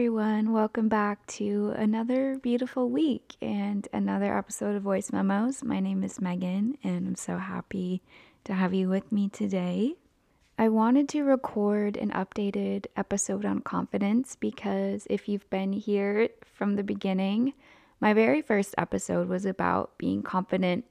everyone. Welcome back to another beautiful week and another episode of Voice Memos. My name is Megan, and I'm so happy to have you with me today. I wanted to record an updated episode on confidence because if you've been here from the beginning, my very first episode was about being confident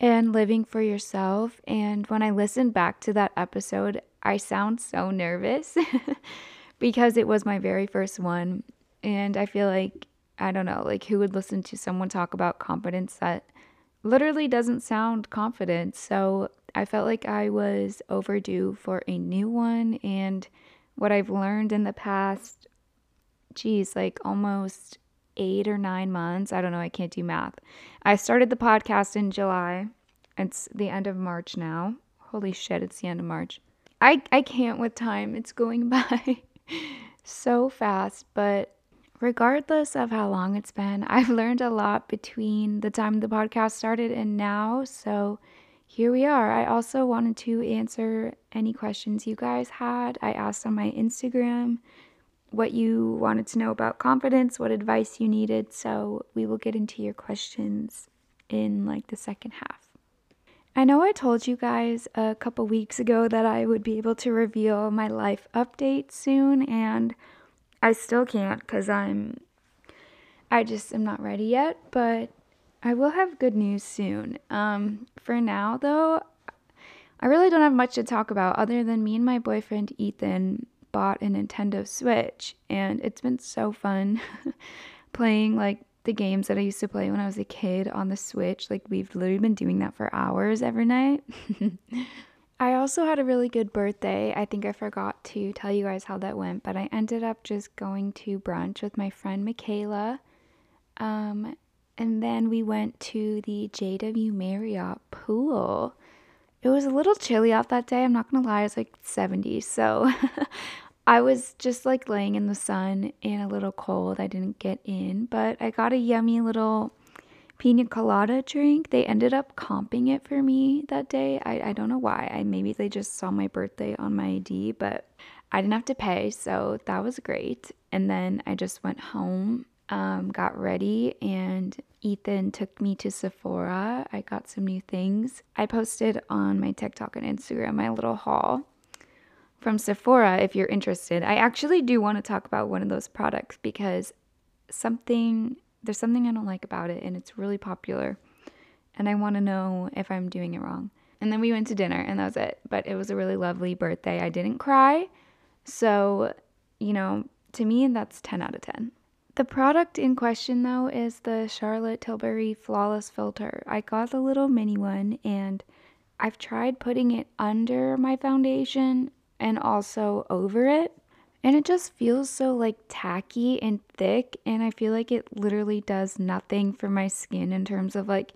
and living for yourself. And when I listened back to that episode, I sound so nervous because it was my very first one. And I feel like, I don't know, like who would listen to someone talk about confidence that literally doesn't sound confident? So I felt like I was overdue for a new one. And what I've learned in the past, geez, like almost eight or nine months. I don't know. I can't do math. I started the podcast in July. It's the end of March now. Holy shit, it's the end of March. I, I can't with time. It's going by so fast. But regardless of how long it's been, I've learned a lot between the time the podcast started and now. So here we are. I also wanted to answer any questions you guys had. I asked on my Instagram what you wanted to know about confidence, what advice you needed. So we will get into your questions in like the second half. I know I told you guys a couple weeks ago that I would be able to reveal my life update soon, and I still can't because I'm, I just am not ready yet, but I will have good news soon. Um, for now, though, I really don't have much to talk about other than me and my boyfriend Ethan bought a Nintendo Switch, and it's been so fun playing like the games that I used to play when I was a kid on the Switch. Like, we've literally been doing that for hours every night. I also had a really good birthday. I think I forgot to tell you guys how that went, but I ended up just going to brunch with my friend Michaela. Um, and then we went to the JW Marriott pool. It was a little chilly out that day. I'm not gonna lie, it was like 70. So I was just like laying in the sun and a little cold. I didn't get in, but I got a yummy little pina colada drink. They ended up comping it for me that day. I, I don't know why. I maybe they just saw my birthday on my ID, but I didn't have to pay, so that was great. And then I just went home, um, got ready, and Ethan took me to Sephora. I got some new things. I posted on my TikTok and Instagram my little haul from Sephora if you're interested. I actually do want to talk about one of those products because something there's something I don't like about it and it's really popular. And I want to know if I'm doing it wrong. And then we went to dinner and that was it. But it was a really lovely birthday. I didn't cry. So, you know, to me that's 10 out of 10. The product in question though is the Charlotte Tilbury Flawless Filter. I got the little mini one and I've tried putting it under my foundation and also over it. And it just feels so like tacky and thick. And I feel like it literally does nothing for my skin in terms of like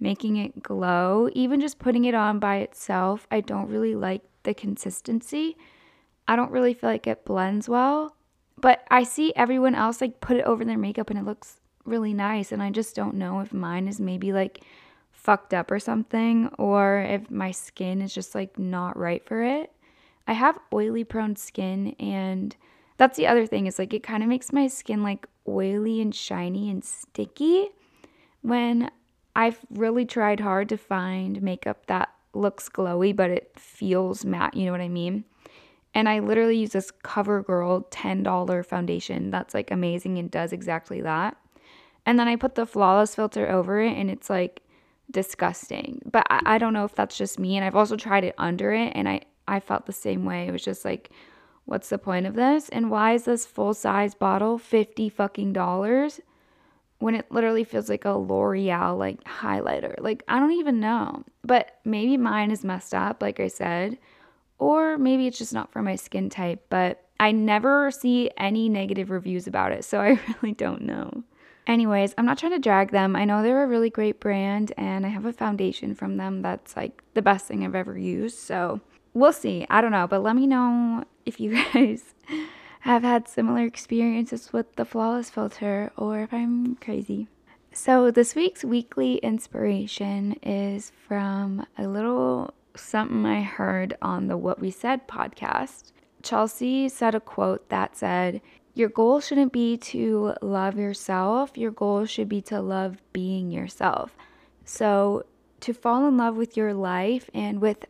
making it glow. Even just putting it on by itself, I don't really like the consistency. I don't really feel like it blends well. But I see everyone else like put it over their makeup and it looks really nice. And I just don't know if mine is maybe like fucked up or something or if my skin is just like not right for it. I have oily prone skin and that's the other thing is like it kind of makes my skin like oily and shiny and sticky when I've really tried hard to find makeup that looks glowy but it feels matte, you know what I mean? And I literally use this CoverGirl $10 foundation that's like amazing and does exactly that. And then I put the flawless filter over it and it's like disgusting. But I, I don't know if that's just me. And I've also tried it under it and I I felt the same way. It was just like, what's the point of this? And why is this full size bottle 50 fucking dollars when it literally feels like a L'Oreal like highlighter? Like, I don't even know. But maybe mine is messed up, like I said, or maybe it's just not for my skin type. But I never see any negative reviews about it, so I really don't know. Anyways, I'm not trying to drag them. I know they're a really great brand and I have a foundation from them that's like the best thing I've ever used. So we'll see. I don't know, but let me know if you guys have had similar experiences with the flawless filter or if I'm crazy. So, this week's weekly inspiration is from a little something I heard on the What We Said podcast. Chelsea said a quote that said, your goal shouldn't be to love yourself. Your goal should be to love being yourself. So, to fall in love with your life and with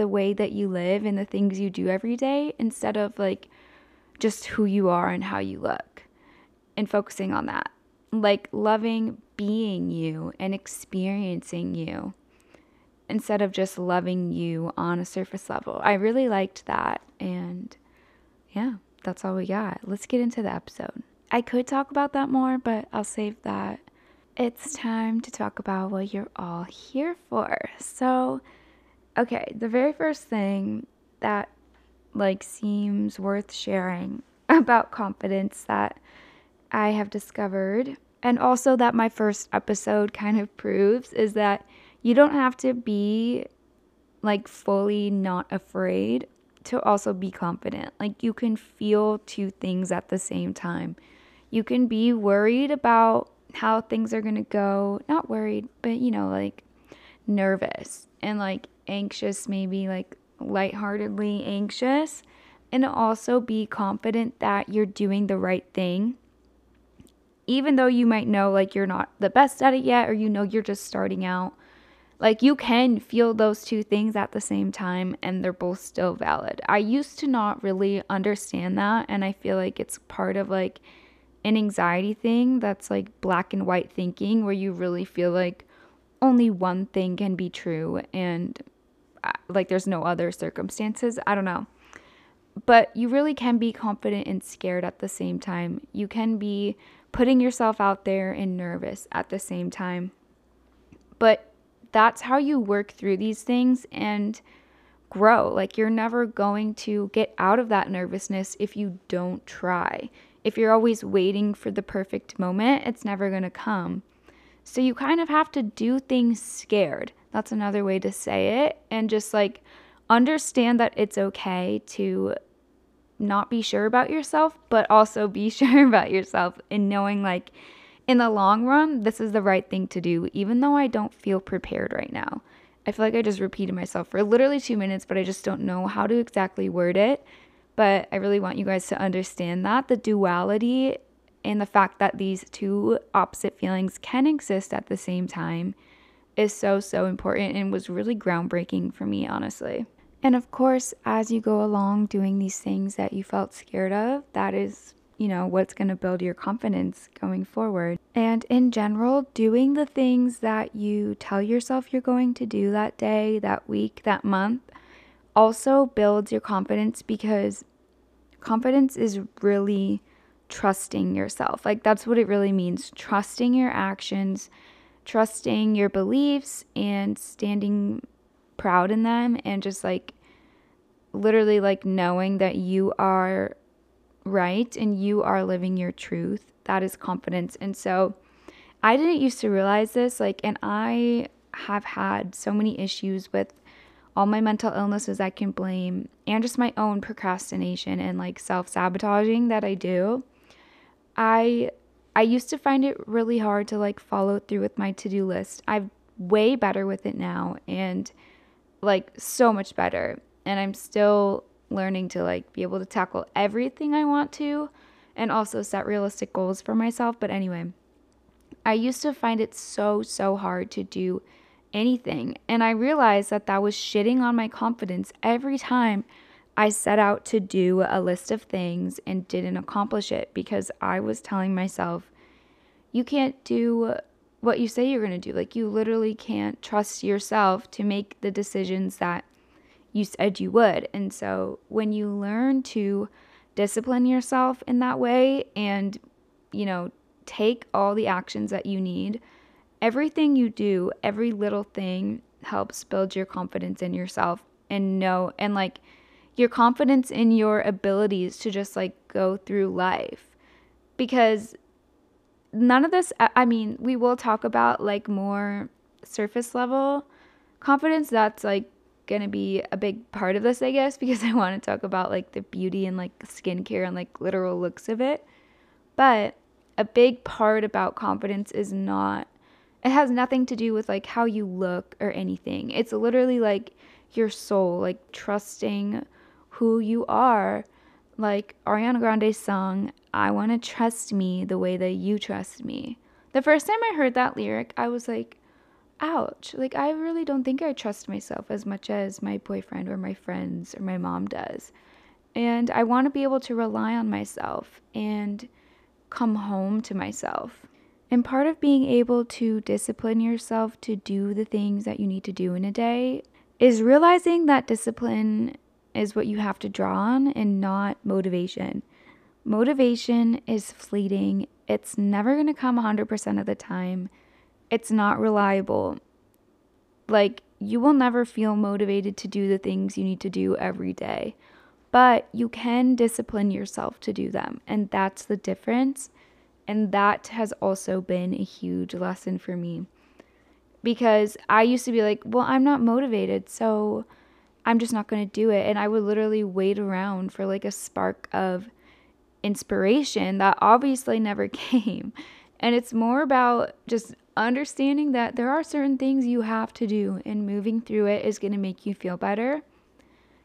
the way that you live and the things you do every day instead of like just who you are and how you look and focusing on that. Like loving being you and experiencing you instead of just loving you on a surface level. I really liked that. And yeah, that's all we got. Let's get into the episode. I could talk about that more, but I'll save that. It's time to talk about what you're all here for. So, okay, the very first thing that like seems worth sharing about confidence that I have discovered and also that my first episode kind of proves is that you don't have to be like fully not afraid to also be confident. Like you can feel two things at the same time. You can be worried about how things are going to go, not worried, but you know, like nervous and like anxious, maybe like lightheartedly anxious, and also be confident that you're doing the right thing. Even though you might know like you're not the best at it yet, or you know you're just starting out, like you can feel those two things at the same time and they're both still valid. I used to not really understand that and I feel like it's part of like an anxiety thing that's like black and white thinking where you really feel like only one thing can be true and like there's no other circumstances. I don't know. But you really can be confident and scared at the same time. You can be putting yourself out there and nervous at the same time. But that's how you work through these things and grow. Like you're never going to get out of that nervousness if you don't try. If you're always waiting for the perfect moment, it's never going to come. So you kind of have to do things scared. That's another way to say it. And just like understand that it's okay to not be sure about yourself, but also be sure about yourself and knowing like in the long run, this is the right thing to do, even though I don't feel prepared right now. I feel like I just repeated myself for literally two minutes, but I just don't know how to exactly word it. But I really want you guys to understand that the duality and the fact that these two opposite feelings can exist at the same time is so, so important and was really groundbreaking for me, honestly. And of course, as you go along doing these things that you felt scared of, that is you know, what's going to build your confidence going forward. And in general, doing the things that you tell yourself you're going to do that day, that week, that month also builds your confidence because confidence is really trusting yourself. Like that's what it really means trusting your actions, trusting your beliefs, and standing proud in them, and just like literally like knowing that you are right and you are living your truth. That is confidence. And so I didn't used to realize this, like, and I have had so many issues with all my mental illnesses I can blame and just my own procrastination and like self-sabotaging that I do. I I used to find it really hard to like follow through with my to-do list. I'm way better with it now and like so much better. And I'm still learning to like be able to tackle everything I want to and also set realistic goals for myself. But anyway, I used to find it so, so hard to do anything. And I realized that that was shitting on my confidence every time I set out to do a list of things and didn't accomplish it because I was telling myself, you can't do what you say you're going to do. Like, you literally can't trust yourself to make the decisions that you said you would. And so when you learn to discipline yourself in that way and, you know, take all the actions that you need, everything you do, every little thing helps build your confidence in yourself and know and like your confidence in your abilities to just like go through life. Because none of this, I mean, we will talk about like more surface level confidence that's like to be a big part of this, I guess, because I want to talk about like the beauty and like skincare and like literal looks of it. But a big part about confidence is not, it has nothing to do with like how you look or anything. It's literally like your soul, like trusting who you are. Like Ariana Grande's song, I want to trust me the way that you trust me. The first time I heard that lyric, I was like, ouch. Like, I really don't think I trust myself as much as my boyfriend or my friends or my mom does. And I want to be able to rely on myself and come home to myself. And part of being able to discipline yourself to do the things that you need to do in a day is realizing that discipline is what you have to draw on and not motivation. Motivation is fleeting, it's never going to come 100% of the time. It's not reliable. Like, you will never feel motivated to do the things you need to do every day, but you can discipline yourself to do them. And that's the difference. And that has also been a huge lesson for me because I used to be like, well, I'm not motivated, so I'm just not going to do it. And I would literally wait around for like a spark of inspiration that obviously never came. And it's more about just understanding that there are certain things you have to do, and moving through it is going to make you feel better.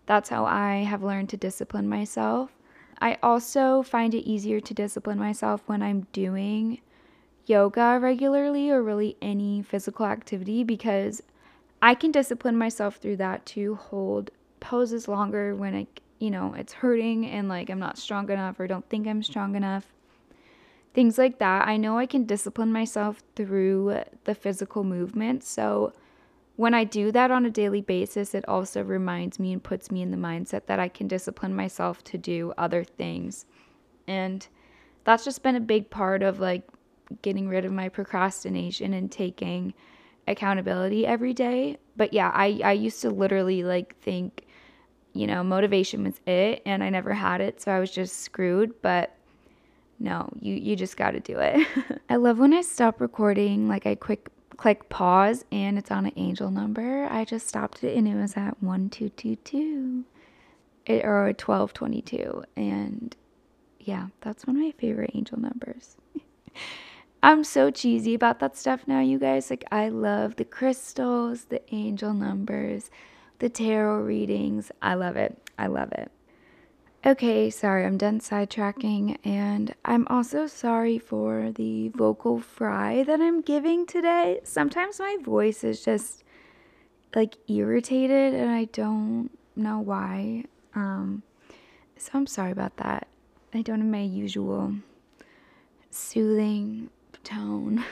That's how I have learned to discipline myself. I also find it easier to discipline myself when I'm doing yoga regularly or really any physical activity because I can discipline myself through that to hold poses longer when I, you know, it's hurting and like I'm not strong enough or don't think I'm strong enough. Things like that. I know I can discipline myself through the physical movement. So when I do that on a daily basis, it also reminds me and puts me in the mindset that I can discipline myself to do other things. And that's just been a big part of like getting rid of my procrastination and taking accountability every day. But yeah, I, I used to literally like think, you know, motivation was it and I never had it, so I was just screwed. But no, you, you just gotta do it. I love when I stop recording, like I quick click pause and it's on an angel number. I just stopped it and it was at 1222 it, eh, or 1222. And yeah, that's one of my favorite angel numbers. I'm so cheesy about that stuff now, you guys. Like, I love the crystals, the angel numbers, the tarot readings. I love it. I love it. Okay, sorry, I'm done sidetracking, and I'm also sorry for the vocal fry that I'm giving today. Sometimes my voice is just like irritated, and I don't know why. Um, so I'm sorry about that. I don't have my usual soothing tone.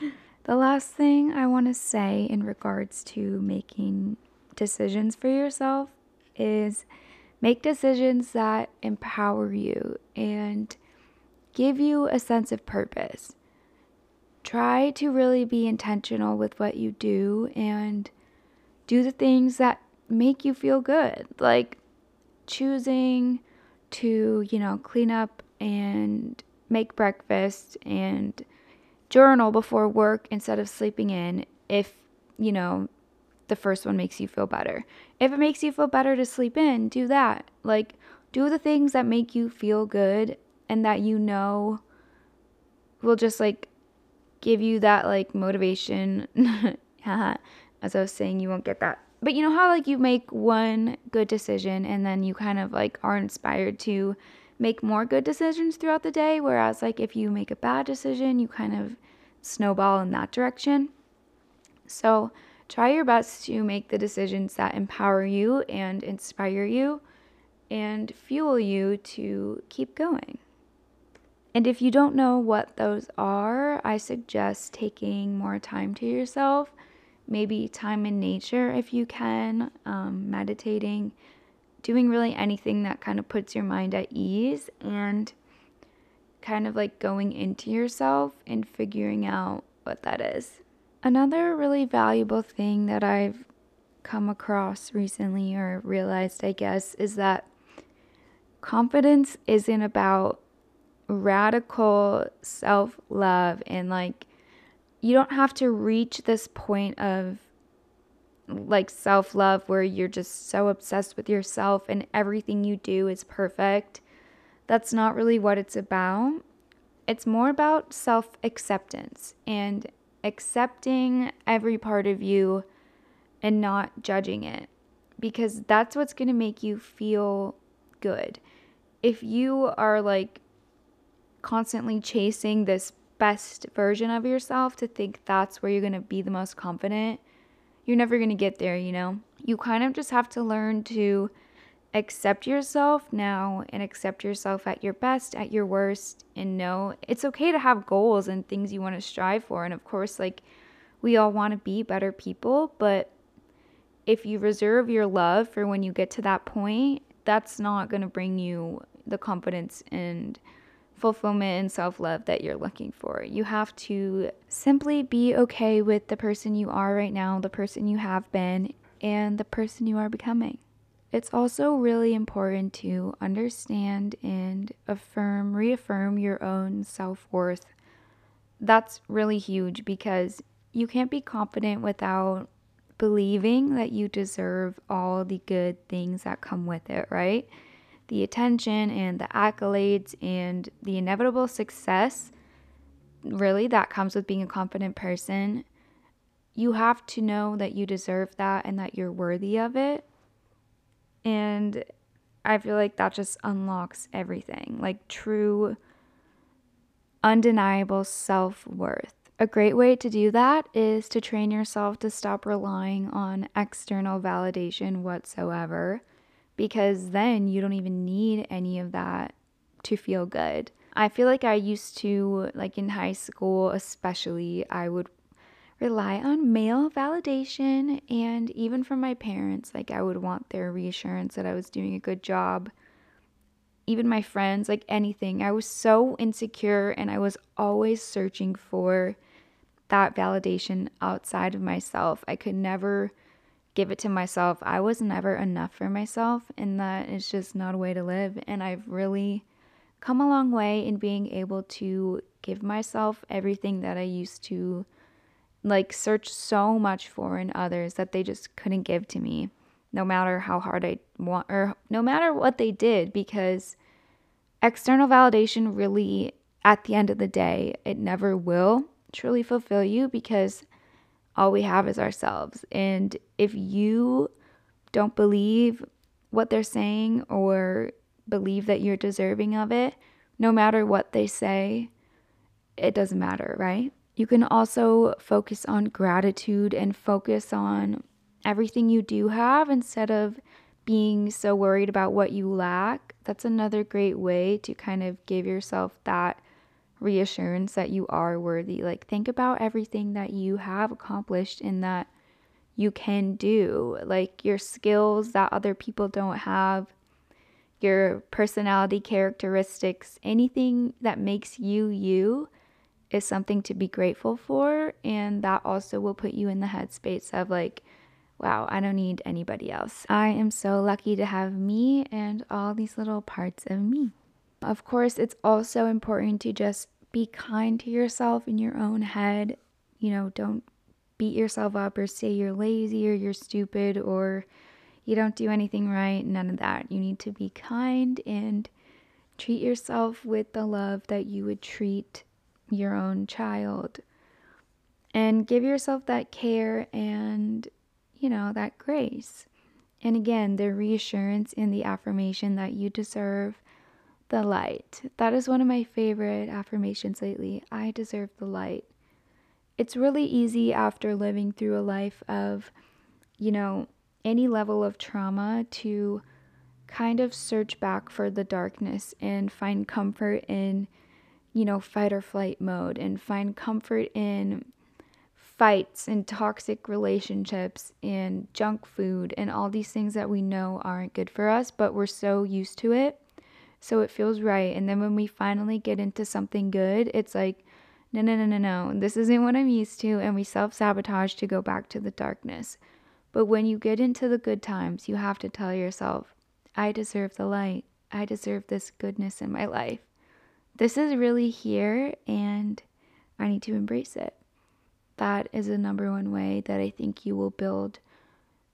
the last thing I want to say in regards to making decisions for yourself is make decisions that empower you and give you a sense of purpose. Try to really be intentional with what you do and do the things that make you feel good, like choosing to, you know, clean up and make breakfast and journal before work instead of sleeping in if, you know, the first one makes you feel better. If it makes you feel better to sleep in, do that. Like, do the things that make you feel good and that you know will just like give you that like motivation. As I was saying, you won't get that. But you know how like you make one good decision and then you kind of like are inspired to make more good decisions throughout the day. Whereas, like, if you make a bad decision, you kind of snowball in that direction. So, try your best to make the decisions that empower you and inspire you and fuel you to keep going. And if you don't know what those are, I suggest taking more time to yourself, maybe time in nature if you can, um, meditating doing really anything that kind of puts your mind at ease and kind of like going into yourself and figuring out what that is. Another really valuable thing that I've come across recently or realized, I guess, is that confidence isn't about radical self love and like you don't have to reach this point of like self love where you're just so obsessed with yourself and everything you do is perfect. That's not really what it's about. It's more about self acceptance and accepting every part of you and not judging it because that's what's going to make you feel good. if you are like constantly chasing this best version of yourself to think that's where you're going to be the most confident, you're never going to get there, you know? You kind of just have to learn to accept yourself now and accept yourself at your best, at your worst, and know it's okay to have goals and things you want to strive for. And of course, like we all want to be better people, but if you reserve your love for when you get to that point, that's not going to bring you the confidence and fulfillment and self love that you're looking for. You have to simply be okay with the person you are right now, the person you have been, and the person you are becoming. It's also really important to understand and affirm, reaffirm your own self worth. That's really huge because you can't be confident without believing that you deserve all the good things that come with it, right? The attention and the accolades and the inevitable success, really, that comes with being a confident person. You have to know that you deserve that and that you're worthy of it. And I feel like that just unlocks everything like true, undeniable self worth. A great way to do that is to train yourself to stop relying on external validation whatsoever, because then you don't even need any of that to feel good. I feel like I used to, like in high school especially, I would rely on male validation and even from my parents. Like, I would want their reassurance that I was doing a good job. Even my friends, like anything. I was so insecure and I was always searching for that validation outside of myself. I could never give it to myself. I was never enough for myself, and that is just not a way to live. And I've really come a long way in being able to give myself everything that I used to like search so much for in others that they just couldn't give to me no matter how hard I want or no matter what they did because external validation really at the end of the day it never will truly fulfill you because all we have is ourselves. And if you don't believe what they're saying or believe that you're deserving of it, no matter what they say, it doesn't matter, right? You can also focus on gratitude and focus on everything you do have instead of being so worried about what you lack. That's another great way to kind of give yourself that reassurance that you are worthy. Like, think about everything that you have accomplished and that you can do, like your skills that other people don't have, your personality characteristics, anything that makes you you is something to be grateful for. And that also will put you in the headspace of like, wow, I don't need anybody else. I am so lucky to have me and all these little parts of me. Of course, it's also important to just be kind to yourself in your own head. You know, don't beat yourself up or say you're lazy or you're stupid or you don't do anything right. None of that. You need to be kind and treat yourself with the love that you would treat your own child. And give yourself that care and, you know, that grace. And again, the reassurance and the affirmation that you deserve the light. That is one of my favorite affirmations lately. I deserve the light. It's really easy after living through a life of, you know, any level of trauma to kind of search back for the darkness and find comfort in, you know, fight or flight mode and find comfort in fights and toxic relationships and junk food and all these things that we know aren't good for us, but we're so used to it so it feels right. And then when we finally get into something good, it's like, no, no, no, no, no, this isn't what I'm used to. And we self sabotage to go back to the darkness. But when you get into the good times, you have to tell yourself, I deserve the light. I deserve this goodness in my life. This is really here and I need to embrace it. That is the number one way that I think you will build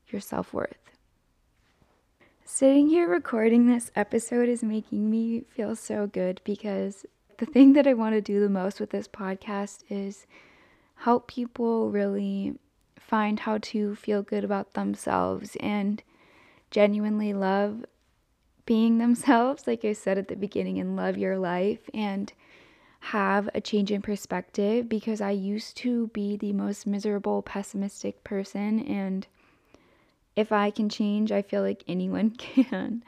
your self worth. Sitting here recording this episode is making me feel so good because the thing that I want to do the most with this podcast is help people really find how to feel good about themselves and genuinely love being themselves, like I said at the beginning, and love your life and have a change in perspective because I used to be the most miserable, pessimistic person. And if I can change, I feel like anyone can.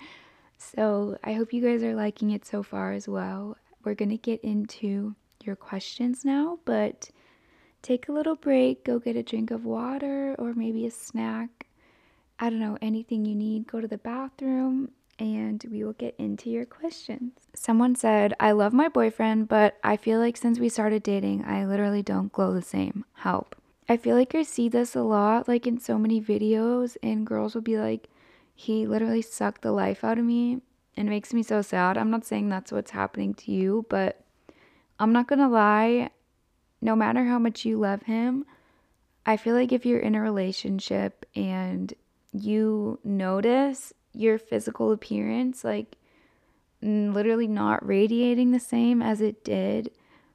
So I hope you guys are liking it so far as well. We're going to get into your questions now, but take a little break, go get a drink of water or maybe a snack. I don't know, anything you need, go to the bathroom and we will get into your questions. Someone said, I love my boyfriend, but I feel like since we started dating, I literally don't glow the same. Help. I feel like I see this a lot, like in so many videos, and girls will be like, he literally sucked the life out of me and it makes me so sad. I'm not saying that's what's happening to you, but I'm not gonna lie, no matter how much you love him, I feel like if you're in a relationship and you notice your physical appearance, like literally not radiating the same as it did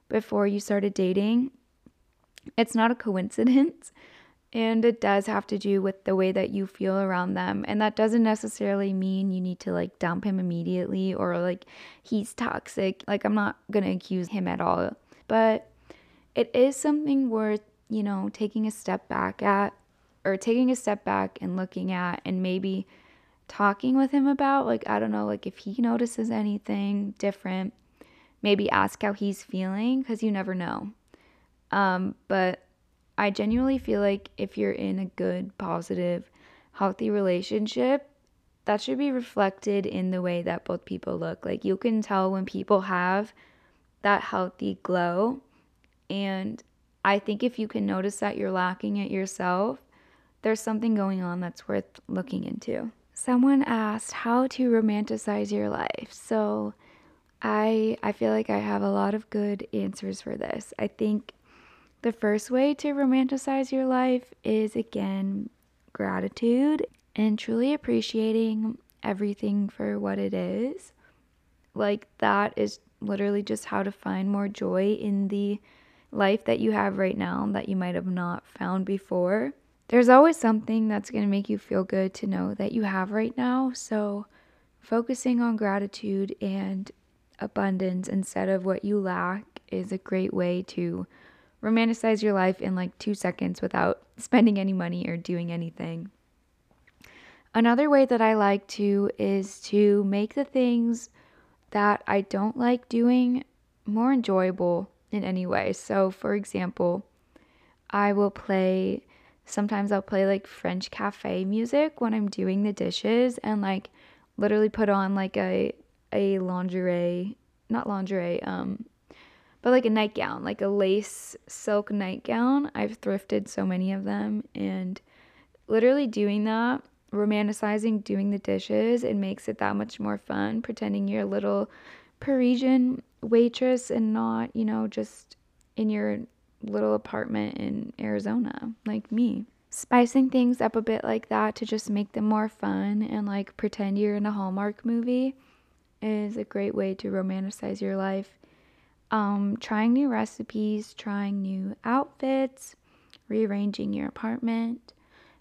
before you started dating, it's not a coincidence. And it does have to do with the way that you feel around them. And that doesn't necessarily mean you need to like dump him immediately or like he's toxic. Like, I'm not going to accuse him at all. But it is something worth, you know, taking a step back at or taking a step back and looking at and maybe talking with him about. Like, I don't know, like if he notices anything different, maybe ask how he's feeling because you never know. Um, but I genuinely feel like if you're in a good, positive, healthy relationship, that should be reflected in the way that both people look. Like, you can tell when people have that healthy glow. And I think if you can notice that you're lacking it yourself, there's something going on that's worth looking into. Someone asked how to romanticize your life. So I I feel like I have a lot of good answers for this. I think the first way to romanticize your life is again gratitude and truly appreciating everything for what it is. Like that is literally just how to find more joy in the life that you have right now that you might have not found before there's always something that's going to make you feel good to know that you have right now. So, focusing on gratitude and abundance instead of what you lack is a great way to romanticize your life in like two seconds without spending any money or doing anything. Another way that I like to is to make the things that I don't like doing more enjoyable in any way. So, for example, I will play sometimes I'll play like French cafe music when I'm doing the dishes and like literally put on like a a lingerie, not lingerie, um but like a nightgown, like a lace silk nightgown. I've thrifted so many of them and literally doing that, romanticizing doing the dishes, it makes it that much more fun pretending you're a little Parisian waitress and not, you know, just in your little apartment in Arizona, like me. Spicing things up a bit like that to just make them more fun and like pretend you're in a Hallmark movie is a great way to romanticize your life. Um, trying new recipes, trying new outfits, rearranging your apartment.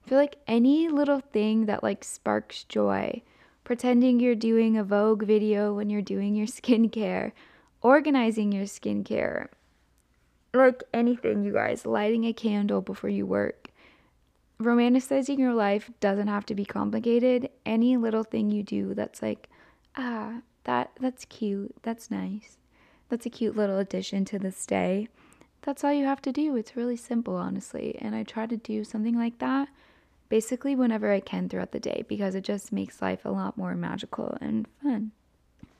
I feel like any little thing that like sparks joy, pretending you're doing a Vogue video when you're doing your skincare, organizing your skincare, like anything, you guys, lighting a candle before you work. Romanticizing your life doesn't have to be complicated. Any little thing you do that's like, ah, that that's cute. That's nice. That's a cute little addition to this day. That's all you have to do. It's really simple, honestly. And I try to do something like that basically whenever I can throughout the day because it just makes life a lot more magical and fun.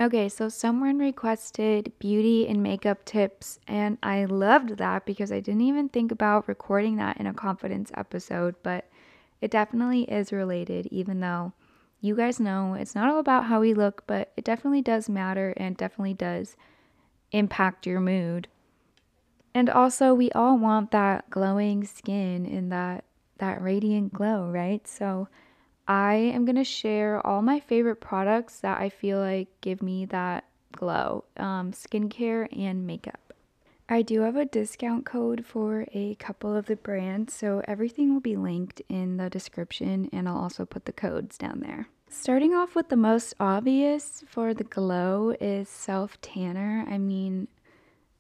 Okay, so someone requested beauty and makeup tips, and I loved that because I didn't even think about recording that in a confidence episode, but it definitely is related, even though you guys know it's not all about how we look, but it definitely does matter and definitely does impact your mood. And also, we all want that glowing skin and that that radiant glow, right? So, I am going to share all my favorite products that I feel like give me that glow um, skincare and makeup. I do have a discount code for a couple of the brands, so everything will be linked in the description and I'll also put the codes down there. Starting off with the most obvious for the glow is self tanner. I mean,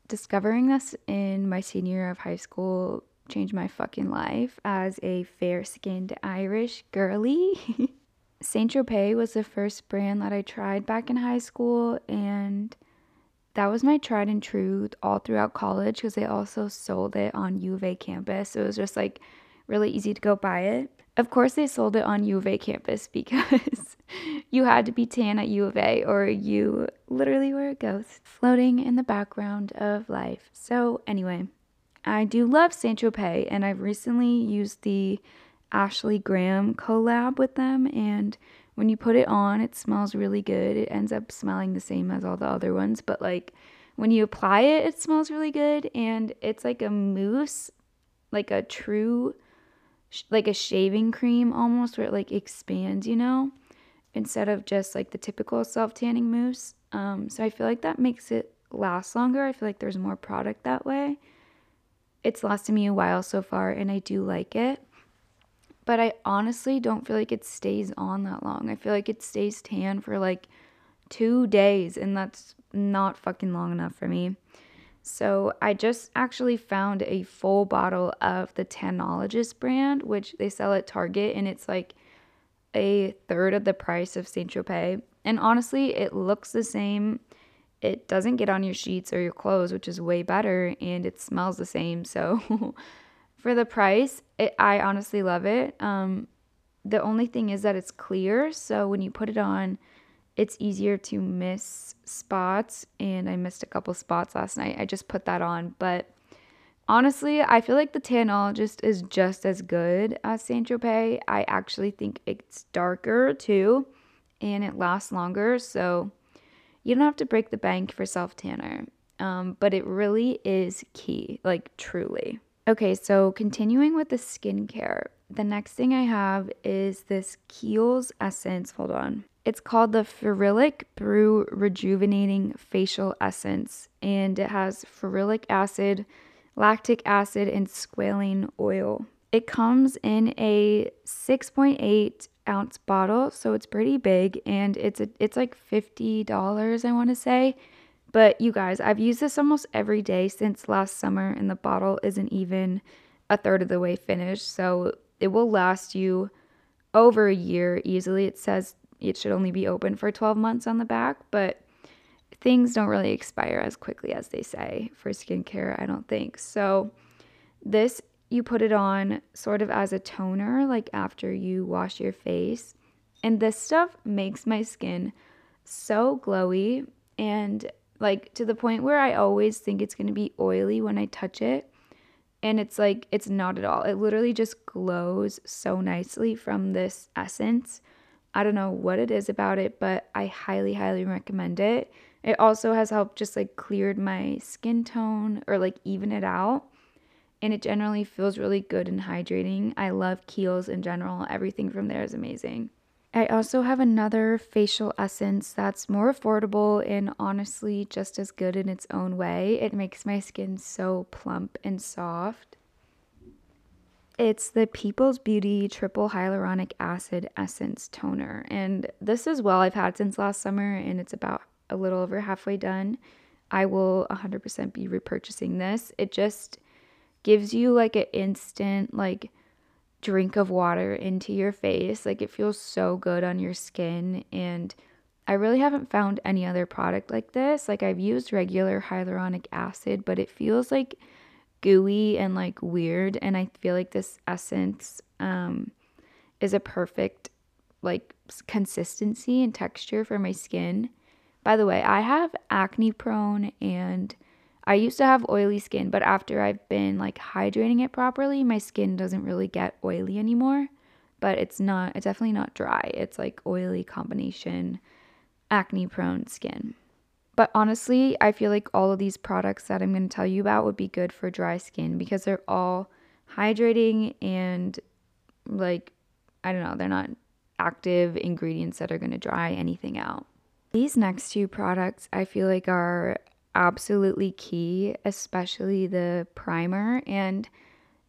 discovering this in my senior year of high school changed my fucking life as a fair skinned Irish girly. Saint Tropez was the first brand that I tried back in high school, and that was my tried and true all throughout college because they also sold it on U of A campus. So it was just like really easy to go buy it. Of course, they sold it on U of A campus because you had to be tan at U of A or you literally were a ghost floating in the background of life. So, anyway, I do love Saint Tropez, and I've recently used the Ashley Graham collab with them. And when you put it on, it smells really good. It ends up smelling the same as all the other ones, but like when you apply it, it smells really good. And it's like a mousse, like a true, like a shaving cream almost, where it like expands, you know, instead of just like the typical self tanning mousse. Um, so I feel like that makes it last longer. I feel like there's more product that way. It's lasted me a while so far, and I do like it but I honestly don't feel like it stays on that long. I feel like it stays tan for like two days, and that's not fucking long enough for me. So I just actually found a full bottle of the Tanologist brand, which they sell at Target, and it's like a third of the price of Saint Tropez. And honestly, it looks the same. It doesn't get on your sheets or your clothes, which is way better, and it smells the same. So for the price, it, I honestly love it. Um, the only thing is that it's clear, so when you put it on, it's easier to miss spots. And I missed a couple spots last night. I just put that on, but honestly, I feel like the Tanologist is just as good as Saint Tropez. I actually think it's darker too, and it lasts longer. So you don't have to break the bank for self tanner, um, but it really is key, like truly. Okay, so continuing with the skincare, the next thing I have is this Kiehl's Essence. Hold on. It's called the Ferulic Brew Rejuvenating Facial Essence, and it has ferulic acid, lactic acid, and squalene oil. It comes in a 6.8 ounce bottle, so it's pretty big, and it's a, it's like $50, I want to say. But you guys, I've used this almost every day since last summer, and the bottle isn't even a third of the way finished. So it will last you over a year easily. It says it should only be open for 12 months on the back, but things don't really expire as quickly as they say for skincare, I don't think. So this you put it on sort of as a toner, like after you wash your face. And this stuff makes my skin so glowy. And like to the point where I always think it's going to be oily when I touch it. And it's like, it's not at all. It literally just glows so nicely from this essence. I don't know what it is about it, but I highly, highly recommend it. It also has helped just like cleared my skin tone or like even it out. And it generally feels really good and hydrating. I love Kiehl's in general. Everything from there is amazing. I also have another facial essence that's more affordable and honestly just as good in its own way. It makes my skin so plump and soft. It's the People's Beauty Triple Hyaluronic Acid Essence Toner. And this as well I've had since last summer and it's about a little over halfway done. I will 100% be repurchasing this. It just gives you like an instant like drink of water into your face. Like it feels so good on your skin. And I really haven't found any other product like this. Like I've used regular hyaluronic acid, but it feels like gooey and like weird. And I feel like this essence um, is a perfect like consistency and texture for my skin. By the way, I have acne prone and I used to have oily skin, but after I've been like hydrating it properly, my skin doesn't really get oily anymore. But it's not, it's definitely not dry. It's like oily combination, acne prone skin. But honestly, I feel like all of these products that I'm going to tell you about would be good for dry skin because they're all hydrating and like, I don't know, they're not active ingredients that are going to dry anything out. These next two products I feel like are absolutely key, especially the primer. And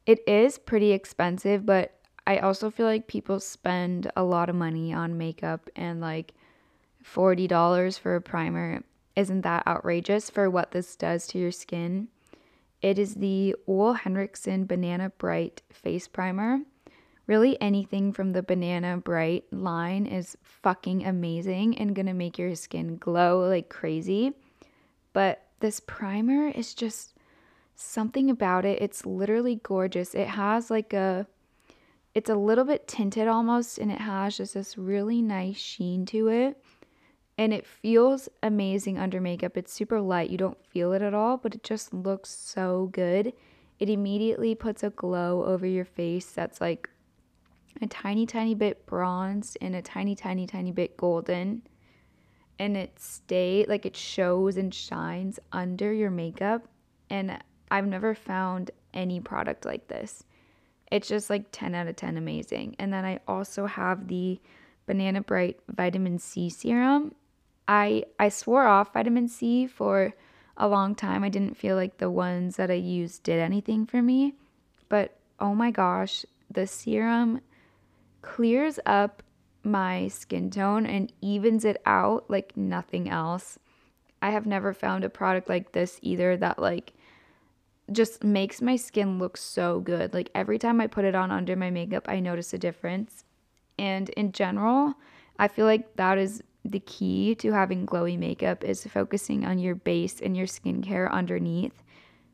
it is pretty expensive, but I also feel like people spend a lot of money on makeup and like $40 for a primer isn't that outrageous for what this does to your skin. It is the Ole Henriksen Banana Bright Face Primer. Really, anything from the Banana Bright line is fucking amazing and gonna make your skin glow like crazy. But this primer is just something about it. It's literally gorgeous. It has like a, it's a little bit tinted almost, and it has just this really nice sheen to it and it feels amazing under makeup. It's super light. You don't feel it at all, but it just looks so good. It immediately puts a glow over your face that's like a tiny, tiny bit bronzed and a tiny, tiny, tiny bit golden. And it stay like it shows and shines under your makeup. And I've never found any product like this. It's just like 10 out of 10 amazing. And then I also have the Banana Bright Vitamin C Serum. I I swore off vitamin C for a long time. I didn't feel like the ones that I used did anything for me. But oh my gosh, the serum clears up my skin tone and evens it out like nothing else. I have never found a product like this either that like just makes my skin look so good. Like every time I put it on under my makeup, I notice a difference. And in general, I feel like that is the key to having glowy makeup is focusing on your base and your skincare underneath.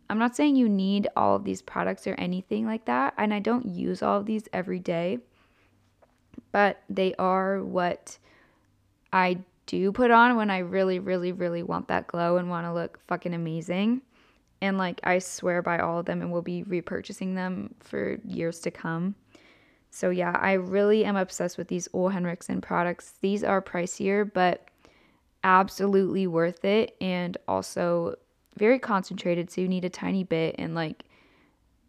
I'm not saying you need all of these products or anything like that, and I don't use all of these every day, but they are what I do put on when I really, really, really want that glow and want to look fucking amazing. And like, I swear by all of them and will be repurchasing them for years to come. So yeah, I really am obsessed with these Ole Henriksen products. These are pricier, but absolutely worth it and also very concentrated, so you need a tiny bit and like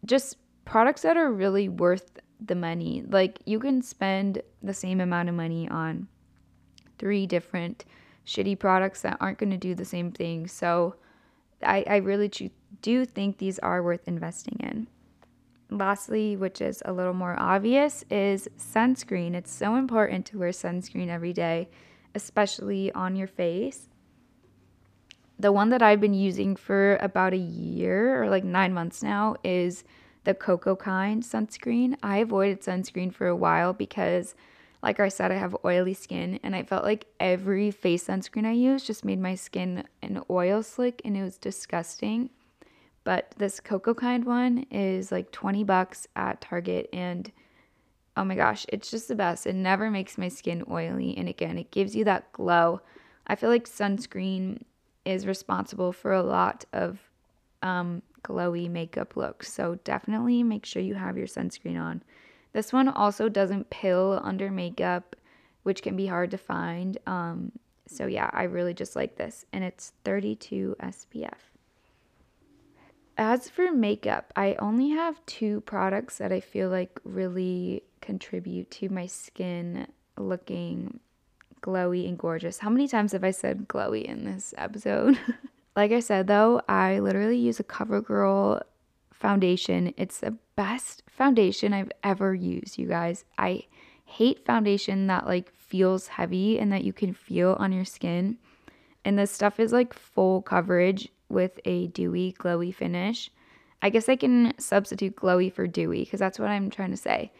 just products that are really worth the money. Like you can spend the same amount of money on three different shitty products that aren't going to do the same thing. So I, I really do think these are worth investing in lastly, which is a little more obvious, is sunscreen. It's so important to wear sunscreen every day, especially on your face. The one that I've been using for about a year or like nine months now is the Cocokind sunscreen. I avoided sunscreen for a while because, like I said, I have oily skin and I felt like every face sunscreen I used just made my skin an oil slick and it was disgusting. But this Cocokind one is like 20 bucks at Target and oh my gosh, it's just the best. It never makes my skin oily and again, it gives you that glow. I feel like sunscreen is responsible for a lot of um, glowy makeup looks. So definitely make sure you have your sunscreen on. This one also doesn't pill under makeup, which can be hard to find. Um, so yeah, I really just like this, and it's 32 SPF. As for makeup, I only have two products that I feel like really contribute to my skin looking glowy and gorgeous. How many times have I said glowy in this episode? like I said though, I literally use a CoverGirl foundation. It's the best foundation I've ever used, you guys. I hate foundation that like feels heavy and that you can feel on your skin. And this stuff is like full coverage with a dewy, glowy finish. I guess I can substitute glowy for dewy because that's what I'm trying to say.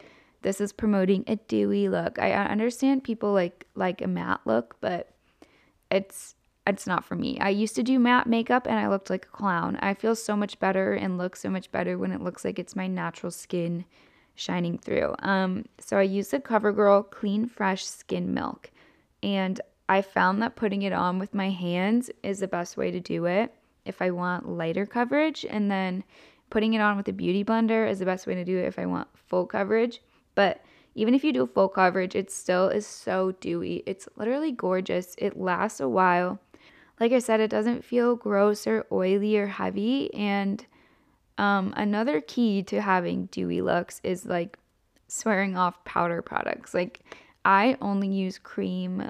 This is promoting a dewy look. I understand people like like a matte look, but it's it's not for me. I used to do matte makeup and I looked like a clown. I feel so much better and look so much better when it looks like it's my natural skin shining through. Um, so I use the CoverGirl Clean Fresh Skin Milk, and I found that putting it on with my hands is the best way to do it if I want lighter coverage, and then putting it on with a beauty blender is the best way to do it if I want full coverage. But even if you do full coverage, it still is so dewy. It's literally gorgeous. It lasts a while. Like I said, it doesn't feel gross or oily or heavy. And um, another key to having dewy looks is like swearing off powder products. Like I only use cream,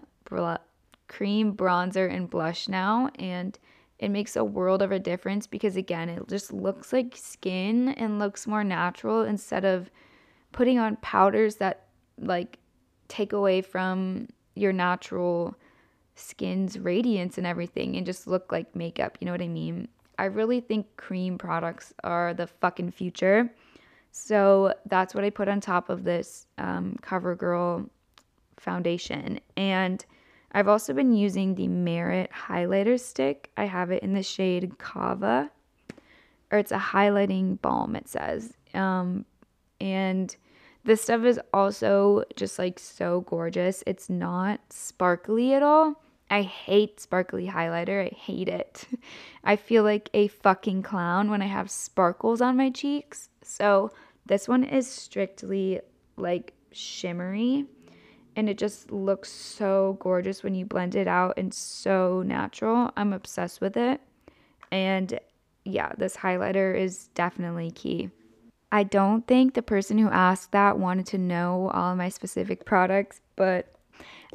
cream bronzer and blush now, and it makes a world of a difference because again it just looks like skin and looks more natural instead of putting on powders that like take away from your natural skin's radiance and everything and just look like makeup. You know what I mean? I really think cream products are the fucking future. So that's what I put on top of this um, CoverGirl foundation. And I've also been using the Merit highlighter stick. I have it in the shade Kava, or it's a highlighting balm, it says. Um, and this stuff is also just like so gorgeous. It's not sparkly at all. I hate sparkly highlighter. I hate it. I feel like a fucking clown when I have sparkles on my cheeks. So this one is strictly like shimmery and it just looks so gorgeous when you blend it out and so natural. I'm obsessed with it. And yeah, this highlighter is definitely key. I don't think the person who asked that wanted to know all of my specific products, but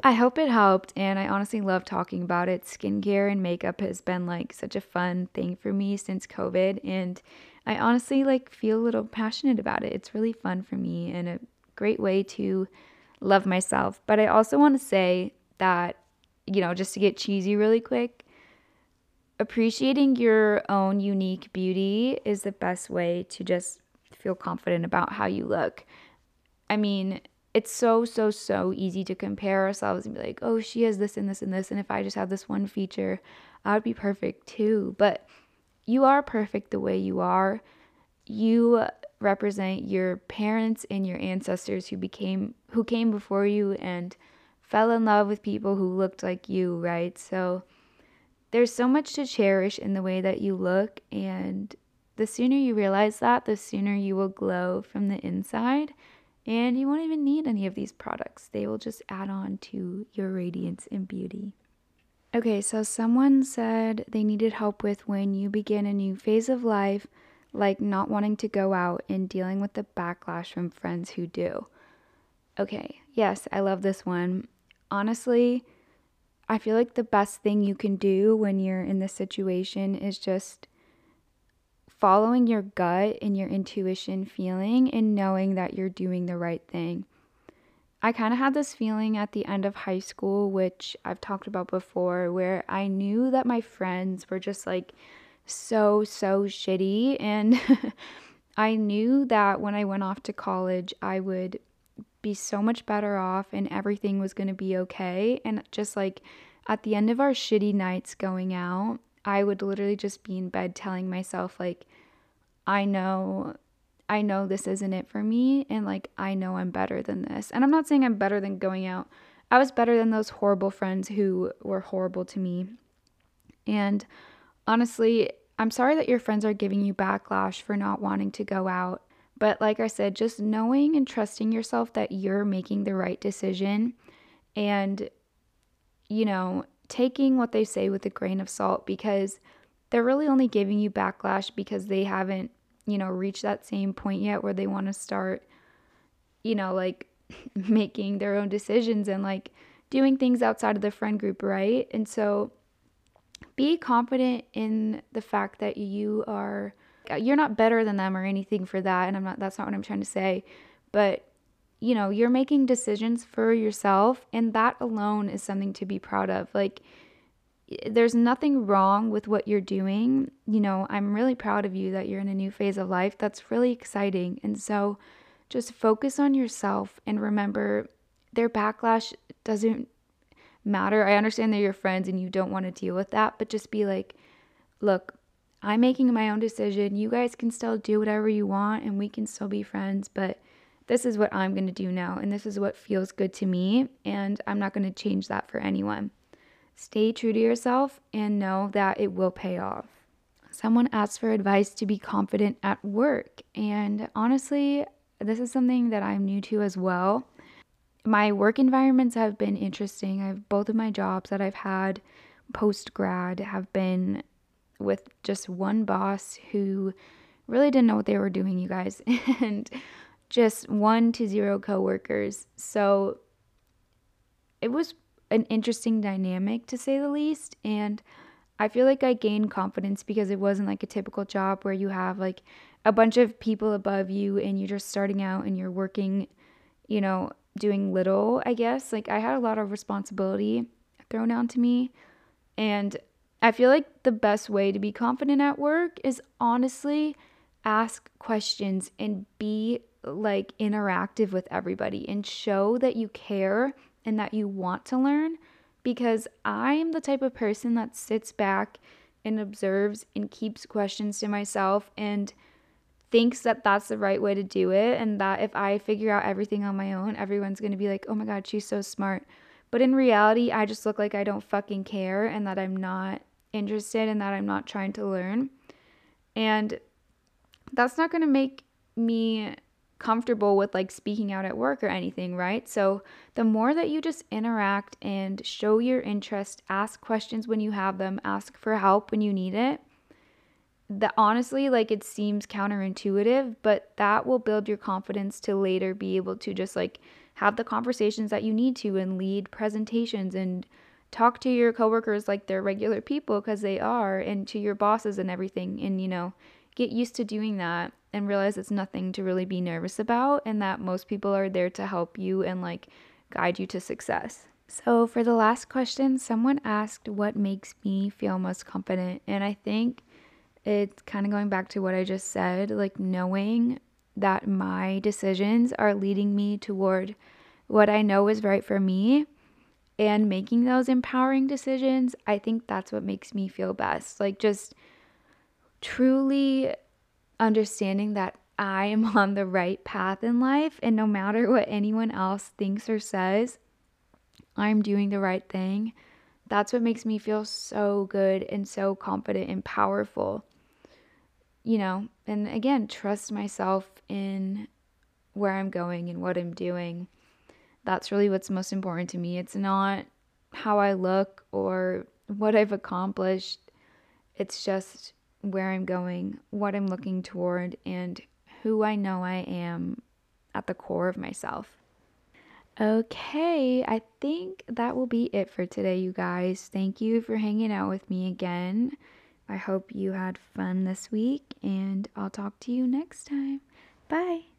I hope it helped. And I honestly love talking about it. Skincare and makeup has been like such a fun thing for me since COVID. And I honestly like feel a little passionate about it. It's really fun for me and a great way to love myself. But I also want to say that, you know, just to get cheesy really quick, appreciating your own unique beauty is the best way to just feel confident about how you look. I mean, it's so, so, so easy to compare ourselves and be like, oh, she has this and this and this. And if I just have this one feature, I would be perfect too. But you are perfect the way you are. You represent your parents and your ancestors who became who came before you and fell in love with people who looked like you, right? So there's so much to cherish in the way that you look and the sooner you realize that, the sooner you will glow from the inside and you won't even need any of these products. They will just add on to your radiance and beauty. Okay, so someone said they needed help with when you begin a new phase of life, like not wanting to go out and dealing with the backlash from friends who do. Okay, yes, I love this one. Honestly, I feel like the best thing you can do when you're in this situation is just following your gut and your intuition feeling and knowing that you're doing the right thing. I kind of had this feeling at the end of high school, which I've talked about before, where I knew that my friends were just like so, so shitty. And I knew that when I went off to college, I would be so much better off and everything was going to be okay. And just like at the end of our shitty nights going out, I would literally just be in bed telling myself, like, I know I know this isn't it for me and like I know I'm better than this. And I'm not saying I'm better than going out. I was better than those horrible friends who were horrible to me. And honestly, I'm sorry that your friends are giving you backlash for not wanting to go out. But like I said, just knowing and trusting yourself that you're making the right decision and, you know, taking what they say with a grain of salt because they're really only giving you backlash because they haven't you know, reached that same point yet where they want to start, you know, like making their own decisions and like doing things outside of the friend group, right? And so be confident in the fact that you are uh, you're not better than them or anything for that and I'm not that's not what I'm trying to say, but you know, you're making decisions for yourself and that alone is something to be proud of. Like there's nothing wrong with what you're doing. You know, I'm really proud of you that you're in a new phase of life. That's really exciting. And so just focus on yourself and remember their backlash doesn't matter. I understand they're your friends and you don't want to deal with that, but just be like, look, I'm making my own decision. You guys can still do whatever you want and we can still be friends, but this is what I'm going to do now and this is what feels good to me and I'm not going to change that for anyone. Stay true to yourself and know that it will pay off. Someone asked for advice to be confident at work, and honestly, this is something that I'm new to as well. My work environments have been interesting. I've both of my jobs that I've had post grad have been with just one boss who really didn't know what they were doing, you guys, and just one to zero coworkers. So it was an interesting dynamic to say the least. And I feel like I gained confidence because it wasn't like a typical job where you have like a bunch of people above you and you're just starting out and you're working, you know, doing little, I guess. Like I had a lot of responsibility thrown onto me. And I feel like the best way to be confident at work is honestly ask questions and be like interactive with everybody and show that you care and that you want to learn because I am the type of person that sits back and observes and keeps questions to myself and thinks that that's the right way to do it and that if I figure out everything on my own, everyone's going to be like, "Oh my god, she's so smart." But in reality, I just look like I don't fucking care and that I'm not interested and that I'm not trying to learn. And that's not going to make me comfortable with like speaking out at work or anything, right? So the more that you just interact and show your interest, ask questions when you have them, ask for help when you need it. That honestly, like it seems counterintuitive, but that will build your confidence to later be able to just like have the conversations that you need to and lead presentations and talk to your coworkers like they're regular people because they are and to your bosses and everything and you know get used to doing that and realize it's nothing to really be nervous about and that most people are there to help you and like guide you to success. So, for the last question, someone asked what makes me feel most confident. And I think it's kind of going back to what I just said like knowing that my decisions are leading me toward what I know is right for me and making those empowering decisions. I think that's what makes me feel best. Like, just truly understanding that I am on the right path in life, and no matter what anyone else thinks or says, I'm doing the right thing. That's what makes me feel so good and so confident and powerful. You know, and again, trust myself in where I'm going and what I'm doing. That's really what's most important to me. It's not how I look or what I've accomplished, it's just where I'm going, what I'm looking toward, and who I know I am at the core of myself. Okay, I think that will be it for today, you guys. Thank you for hanging out with me again. I hope you had fun this week, and I'll talk to you next time. Bye.